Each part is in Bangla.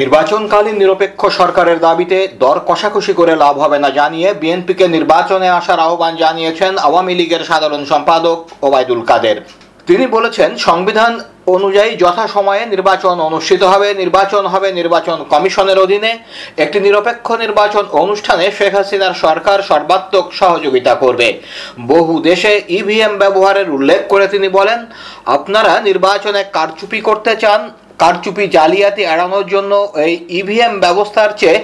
নির্বাচনকালীন নিরপেক্ষ সরকারের দাবিতে দর কষাকষি করে লাভ হবে না জানিয়ে বিএনপিকে নির্বাচনে আসার আহ্বান জানিয়েছেন আওয়ামী লীগের সাধারণ সম্পাদক ওবায়দুল কাদের। তিনি বলেছেন, সংবিধান অনুযায়ী যথাসময়ে নির্বাচন অনুষ্ঠিত হবে, নির্বাচন হবে নির্বাচন কমিশনের অধীনে। একটি নিরপেক্ষ নির্বাচন অনুষ্ঠানে শেখ হাসিনার সরকার সর্বাত্মক সহযোগিতা করবে। বহু দেশে ইভিএম ব্যবহারের উল্লেখ করে তিনি বলেন, আপনারা নির্বাচনে কারচুপি করতে চান কারচুপি জালিয়াতি এড়ানোর জন্য এই ইভিএম ব্যবস্থার চেয়ে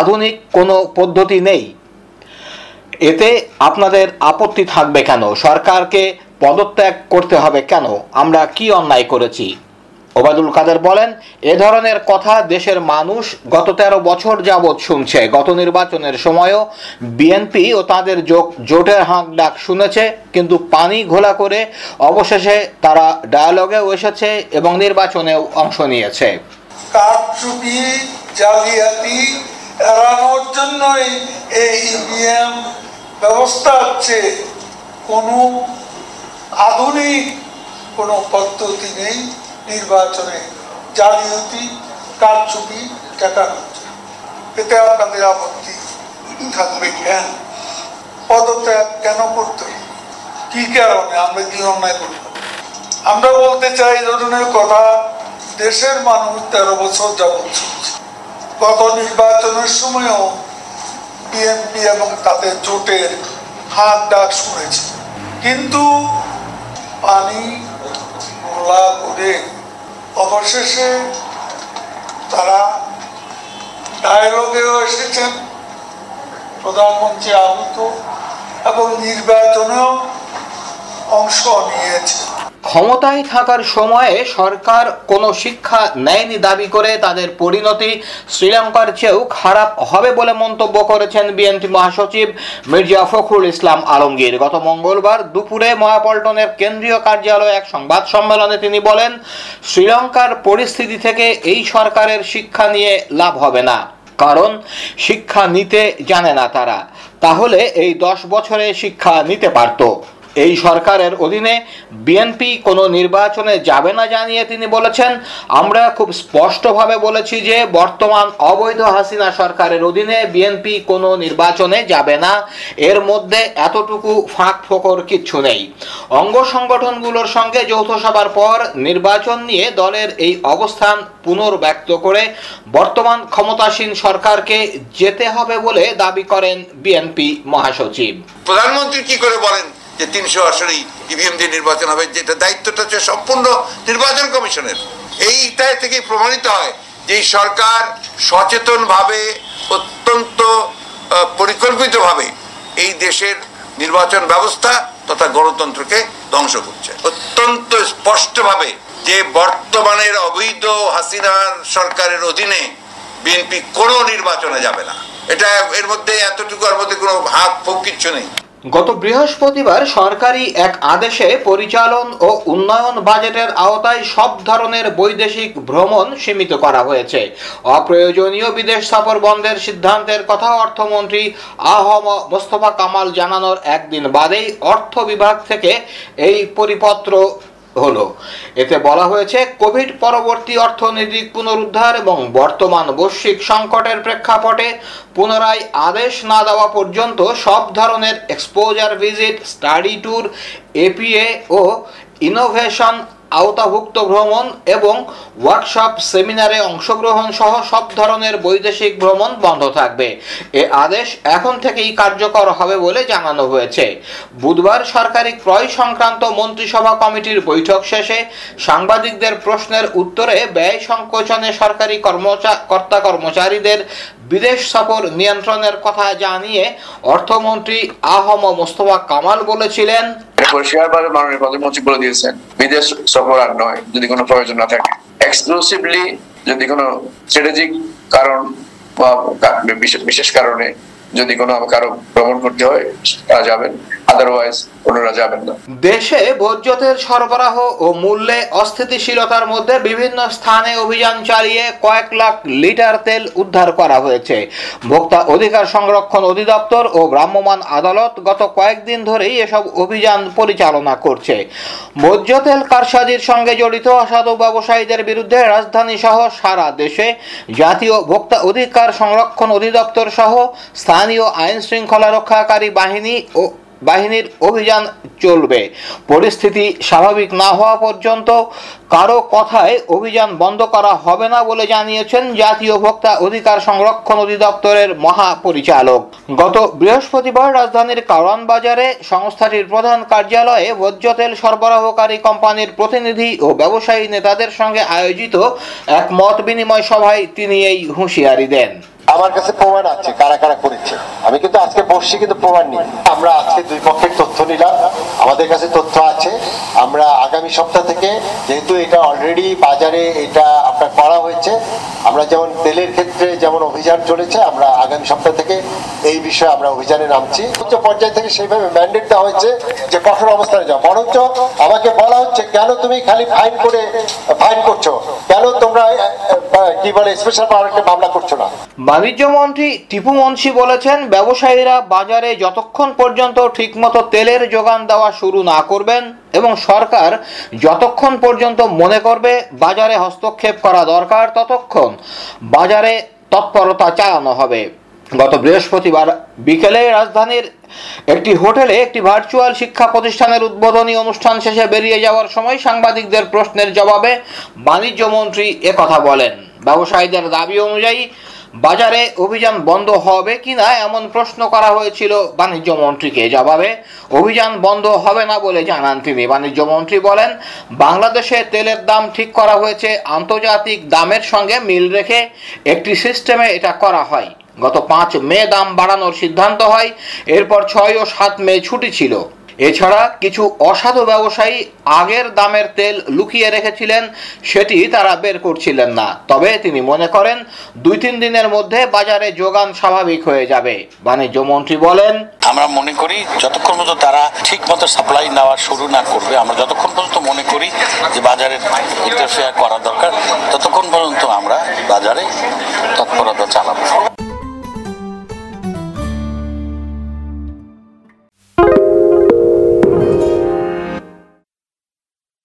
আধুনিক কোনো পদ্ধতি নেই। এতে আপনাদের আপত্তি থাকবে কেন? সরকারকে পদত্যাগ করতে হবে কেন? আমরা কি অন্যায় করেছি? ওবায়দুল কাদের বলেন, এ ধরনের কথা দেশের মানুষ গত তেরো বছর যাবৎ শুনছে। গত নির্বাচনের সময়ও বিএনপি ও তাদের জোটের হাঁক ডাক শুনেছে, কিন্তু পানি ঘোলা করে অবশেষে তারা ডায়ালগেও এসেছে এবং নির্বাচনেও অংশ নিয়েছে। কারচুপি, জালিয়াতি এড়ানোর জন্যই এই ইভিএম ব্যবস্থা হচ্ছে। কোনো আধুনিক কোনো পদ্ধতি নেই। নির্বাচনে জালিয়াতি, কারচুপি জন্য। এতে আপনাদের আপত্তি থাকবে কেন? পদত্যাগ কেন করতে কি কারণে? আমরা কি অন্যায় করলাম আমরা বলতে চাই, ধরনের কথা, দেশের মানুষ তেরো বছর যাবৎ গত নির্বাচনের সময়ও বিএনপি এবং তাদের জোটের হাত ডাক শুনেছে। কিন্তু পানি ঘোলা করে অবশেষে তারা ডায়লগেও এসেছেন। প্রধানমন্ত্রী আহত এবং নির্বাচনেও অংশ নিয়েছে ক্ষমতায় থাকার সময়ে সরকার কোনো শিক্ষা নেয়নি দাবি করে তাদের পরিণতি শ্রীলঙ্কার চেয়েও খারাপ হবে বলে মন্তব্য করেছেন বিএনপি মহাসচিব মির্জা ফখরুল ইসলাম আলমগীর। গত মঙ্গলবার দুপুরে মহাপল্টনের কেন্দ্রীয় কার্যালয়ে এক সংবাদ সম্মেলনে তিনি বলেন, শ্রীলঙ্কার পরিস্থিতি থেকে এই সরকারের শিক্ষা নিয়ে লাভ হবে না, কারণ শিক্ষা নিতে জানে না তারা। তাহলে এই দশ বছরে শিক্ষা নিতে পারতো। এই সরকারের অধীনে বিএনপি কোনো নির্বাচনে যাবে না জানিয়ে তিনি বলেছেন। আমরা খুব স্পষ্টভাবে বলেছি যে বর্তমান অবৈধ হাসিনা সরকারের অধীনে বিএনপি কোনো নির্বাচনে যাবে না। এর মধ্যে এতটুকু ফাঁক ফোকর কিচ্ছু নেই। অঙ্গ সংগঠনগুলোর সঙ্গে যৌথ সভার পর নির্বাচন নিয়ে দলের এই অবস্থান পুনর্ব্যক্ত করে বর্তমান ক্ষমতাসীন সরকারকে যেতে হবে বলে দাবি করেন বিএনপি মহাসচিব। প্রধানমন্ত্রী কি করে বলেন? যে তিনশো আসনেই ইভিএম দিয়ে নির্বাচন হবে, যেটা দায়িত্বটা হচ্ছে সম্পূর্ণ নির্বাচন কমিশনের। এইটাই থেকে প্রমাণিত হয় যে সরকার সচেতনভাবে, অত্যন্ত পরিকল্পিতভাবে এই দেশের নির্বাচন ব্যবস্থা তথা গণতন্ত্রকে ধ্বংস করছে। অত্যন্ত স্পষ্টভাবে যে বর্তমানের অবৈধ হাসিনার সরকারের অধীনে বিএনপি কোনো নির্বাচনে যাবে না। এটা এর মধ্যে এতটুকু আর মধ্যে কোনো হাত ফোক কিচ্ছু নেই। গত বৃহস্পতিবার সরকারি এক আদেশে পরিচালন ও উন্নয়ন বাজেটের আওতায় সব ধরনের বৈদেশিক ভ্রমণ সীমিত করা হয়েছে। অপ্রয়োজনীয় বিদেশ সফর বন্ধের সিদ্ধান্তের কথা অর্থমন্ত্রী আহম মোস্তফা কামাল জানানোর একদিন বাদেই অর্থ বিভাগ থেকে এই পরিপত্র হলো। এতে বলা হয়েছে, কোভিড পরবর্তী অর্থনৈতিক পুনরুদ্ধার এবং বর্তমান বৈশ্বিক সংকটের প্রেক্ষাপটে পুনরায় আদেশ না দেওয়া পর্যন্ত সব ধরনের exposure visit study tour APA ও ইনোভেশন আওতাভুক্ত ভ্রমণ এবং ওয়ার্কশপ সেমিনারে অংশগ্রহণ সহ সব ধরনের বৈদেশিক ভ্রমণ বন্ধ থাকবে। এ আদেশ এখন থেকেই কার্যকর হবে বলে জানানো হয়েছে। বুধবার সরকারি ক্রয় সংক্রান্ত মন্ত্রিসভা কমিটির বৈঠক শেষে সাংবাদিকদের প্রশ্নের উত্তরে ব্যয় সংকোচনে সরকারি কর্মচা, কর্তা কর্মচারীদের বিদেশ সফর নিয়ন্ত্রণের কথা জানিয়ে অর্থমন্ত্রী আহম মোস্তফা কামাল বলেছিলেন পরিষ্কারভাবে মাননীয় প্রধানমন্ত্রী বলে দিয়েছেন। বিদেশ সফর আর নয়, যদি কোনো প্রয়োজন না থাকে। এক্সক্লুসিভলি যদি কোনো স্ট্র্যাটেজিক কারণ বা বিশেষ- কারণে যদি কোনো কারও ভ্রমণ করতে হয়, তারা যাবেন। আদারওয়াইজ ওনারা যাবেন না। দেশে ভোজ্যতেল সরবরাহ ও মূল্যে অস্থিতিশীলতার মধ্যে বিভিন্ন স্থানে অভিযান চালিয়ে কয়েক লাখ লিটার তেল উদ্ধার করা হয়েছে। ভোক্তা অধিকার সংরক্ষণ অধিদপ্তর ও আদালত গত কয়েকদিন ধরেই এসব অভিযান পরিচালনা করছে। ভোজ্য তেল কারসাজির সঙ্গে জড়িত অসাধু ব্যবসায়ীদের বিরুদ্ধে রাজধানী সহ সারা দেশে জাতীয় ভোক্তা অধিকার সংরক্ষণ অধিদপ্তর সহ স্থানীয় আইন শৃঙ্খলা রক্ষাকারী বাহিনী ও বাহিনীর অভিযান চলবে। পরিস্থিতি স্বাভাবিক না হওয়া পর্যন্ত কারও কথায় অভিযান বন্ধ করা হবে না বলে জানিয়েছেন জাতীয় ভোক্তা অধিকার সংরক্ষণ অধিদপ্তরের মহাপরিচালক। গত বৃহস্পতিবার রাজধানীর কারওয়ান বাজারে সংস্থাটির প্রধান কার্যালয়ে ভোজ্য তেল সরবরাহকারী কোম্পানির প্রতিনিধি ও ব্যবসায়ী নেতাদের সঙ্গে আয়োজিত এক মত বিনিময় সভায় তিনি এই হুঁশিয়ারি দেন। আমার কাছে প্রমাণ আছে, কারা কারা করেছে। আমি কিন্তু আজকে বসছি, কিন্তু প্রমাণ নেই। আমরা আজকে দুই পক্ষের তথ্য নিলাম। আমাদের কাছে তথ্য আছে। আমরা আগামী সপ্তাহ থেকে, যেহেতু এটা অলরেডি বাজারে এটা আপনার করা হয়েছে, আমরা যেমন তেলের ক্ষেত্রে যেমন অভিযান চলেছে, আমরা আগামী সপ্তাহ থেকে এই বিষয়ে আমরা অভিযানে নামছি। উচ্চ পর্যায় থেকে সেইভাবে ম্যান্ডেট দেওয়া হয়েছে যে কঠোর অবস্থানে যাও। বরঞ্চ আমাকে বলা হচ্ছে, কেন তুমি খালি ফাইন করে, ফাইন করছ? কেন তোমরা কি বলে স্পেশাল পাওয়ারকে মামলা করছ না? বাণিজ্য মন্ত্রী টিপু মুন্সি বলেছেন, ব্যবসায়ীরা বাজারে যতক্ষণ পর্যন্ত ঠিকমতো তেলের যোগান দেওয়া শুরু না করবেন এবং সরকার যতক্ষণ পর্যন্ত মনে করবে বাজারে হস্তক্ষেপ করা দরকার, ততক্ষণ বাজারে তৎপরতা চালানো হবে। গত বৃহস্পতিবার বিকেলে রাজধানীর একটি হোটেলে একটি ভার্চুয়াল শিক্ষা প্রতিষ্ঠানের উদ্বোধনী অনুষ্ঠান শেষে বেরিয়ে যাওয়ার সময় সাংবাদিকদের প্রশ্নের জবাবে বাণিজ্য মন্ত্রী একথা বলেন। ব্যবসায়ীদের দাবি অনুযায়ী বাজারে অভিযান বন্ধ হবে কিনা এমন প্রশ্ন করা হয়েছিল বাণিজ্য মন্ত্রীকে জবাবে? অভিযান বন্ধ হবে না বলে জানান তিনি। বাণিজ্য মন্ত্রী বলেন, বাংলাদেশে তেলের দাম ঠিক করা হয়েছে, আন্তর্জাতিক দামের সঙ্গে মিল রেখে একটি সিস্টেমে এটা করা হয়। গত পাঁচ মে দাম বাড়ানোর সিদ্ধান্ত হয়, এরপর ছয় ও সাত মে ছুটি ছিল। এছাড়া কিছু অসাধু ব্যবসায়ী আগের দামের তেল লুকিয়ে রেখেছিলেন, সেটি তারা বের করছিলেন না। তবে তিনি মনে করেন, দুই তিন দিনের মধ্যে বাজারে যোগান স্বাভাবিক হয়ে যাবে। বাণিজ্য মন্ত্রী বলেন, আমরা মনে করি যতক্ষণ পর্যন্ত তারা ঠিক মতো সাপ্লাই নেওয়া শুরু না করবে, আমরা যতক্ষণ পর্যন্ত মনে করি যে বাজারে করা দরকার, ততক্ষণ পর্যন্ত আমরা বাজারে